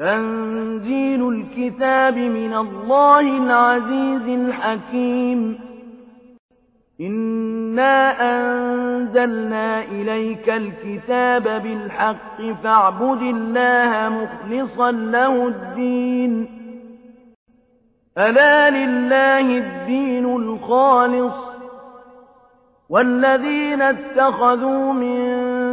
تنزيل الكتاب من الله العزيز الحكيم. إنا أنزلنا إليك الكتاب بالحق فاعبد الله مخلصا له الدين. ألا لله الدين الخالص. والذين اتخذوا من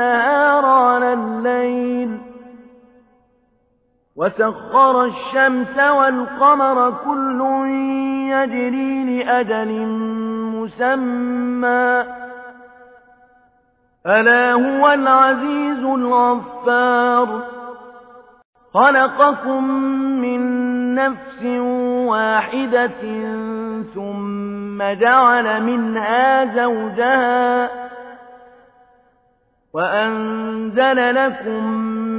على الليل وسخر الشمس والقمر كل يجري لأجل مسمى ألا هو العزيز الغفار خلقكم من نفس واحدة ثم جعل منها زوجها وأنزل لكم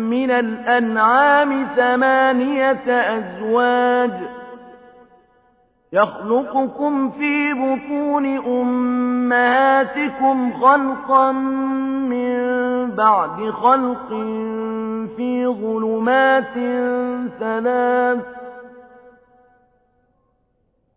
من الأنعام ثمانية أزواج يخلقكم في بطون أمهاتكم خلقا من بعد خلق في ظلمات ثلاث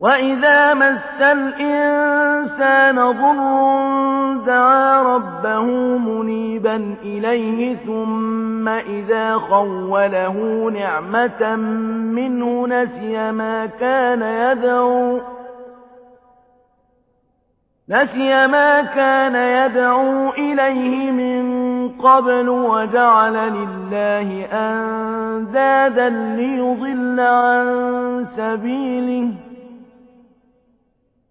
وإذا مس الإنسان ضر دعا ربه منيبا إليه ثم إذا خوله نعمة منه نسي ما كان يدعو نسي ما كان يدعو إليه من قبل وجعل لله أندادا ليضل عن سبيله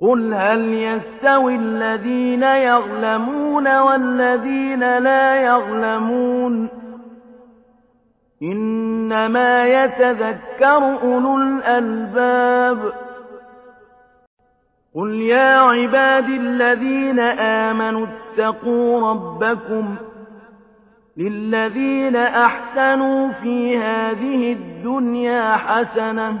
قل هل يستوي الذين يعلمون والذين لا يعلمون إنما يتذكر أولو الألباب قل يا عباد الذين آمنوا اتقوا ربكم للذين أحسنوا في هذه الدنيا حسنة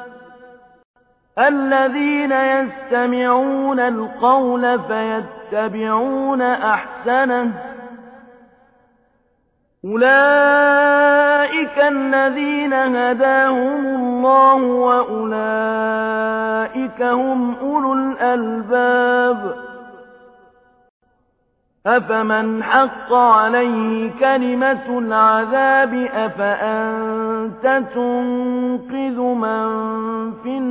الذين يستمعون القول فيتبعون أحسنه. أولئك الذين هداهم الله وأولئك هم أولو الألباب. أفمن حق عليه كلمة العذاب أفأنت تنقذ من في النار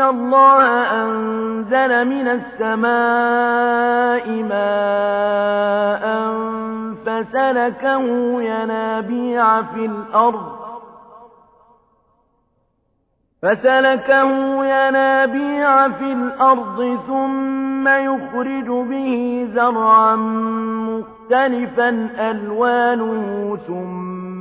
الله أنزل من السماء ماء فسلكه ينابيع في الأرض فسلكه ينابيع في الأرض ثم يخرج به زرعا مختلفا ألوانه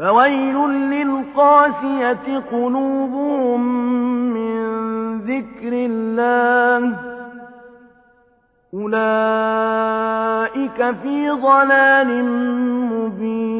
فويل للقاسية قلوبهم من ذكر الله. أولئك في ضلال مبين.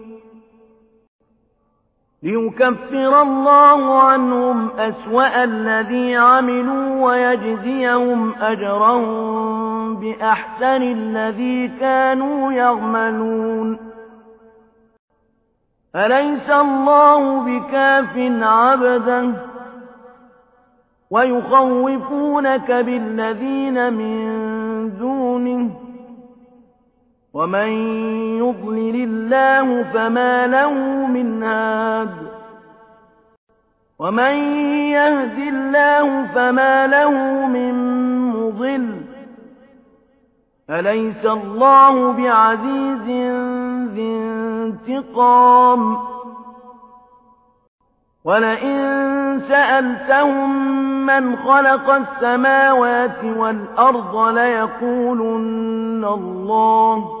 ليكفر الله عنهم أسوأ الذي عملوا ويجزيهم أجرهم بأحسن الذي كانوا يعملون. أليس الله بكاف عبدا ويخوفونك بالذين من دونه. ومن يضلل الله فما له من هاد ومن يهد الله فما له من مضل أليس الله بعزيز ذي انتقام ولئن سألتهم من خلق السماوات والأرض ليقولن الله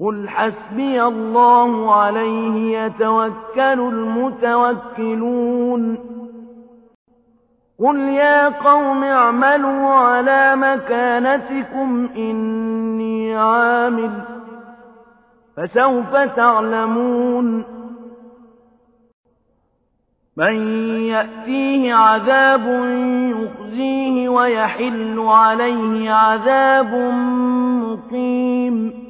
قل حسبي الله عليه يتوكل المتوكلون قل يا قوم اعملوا على مكانتكم إني عامل فسوف تعلمون من يأتيه عذاب يخزيه ويحل عليه عذاب مقيم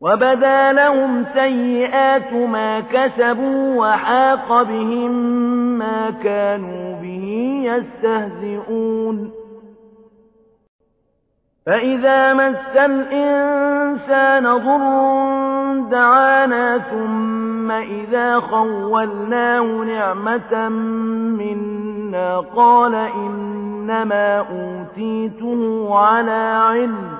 وبدا لهم سيئات ما كسبوا وحاق بهم ما كانوا به يستهزئون. فإذا مس الإنسان ضر دعانا ثم إذا خولناه نعمة منا قال إنما أوتيته على علم.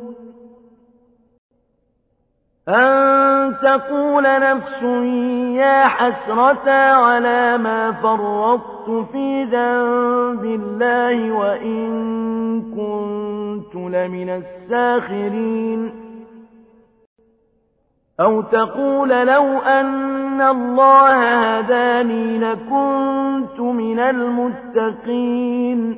أن تقول نفس يا حسرة على ما فرطت في ذنب الله وإن كنت لمن الساخرين. أو تقول لو أن الله هداني لكنت من المتقين.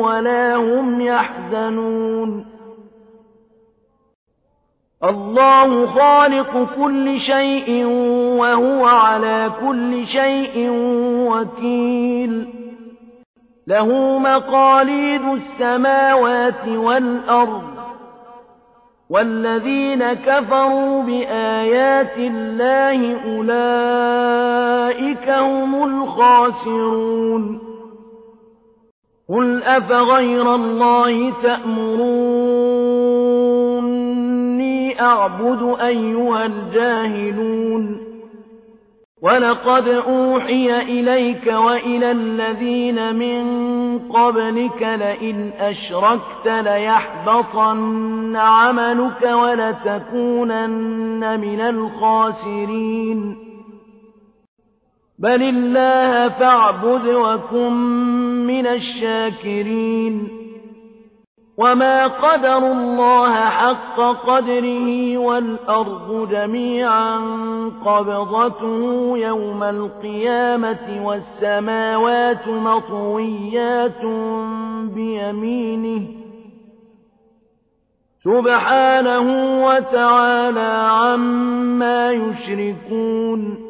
ولا هم يحزنون. الله خالق كل شيء وهو على كل شيء وكيل. له مقاليد السماوات والأرض. والذين كفروا بآيات الله أولئك هم الخاسرون. قل أفغير الله تأمروني أعبد أيها الجاهلون ولقد أوحي إليك وإلى الذين من قبلك لئن أشركت ليحبطن عملك ولتكونن من الخاسرين بل الله فاعبد وكن من الشاكرين وما قدروا الله حق قدره والأرض جميعا قبضته يوم القيامة والسماوات مطويات بيمينه سبحانه وتعالى عما يشركون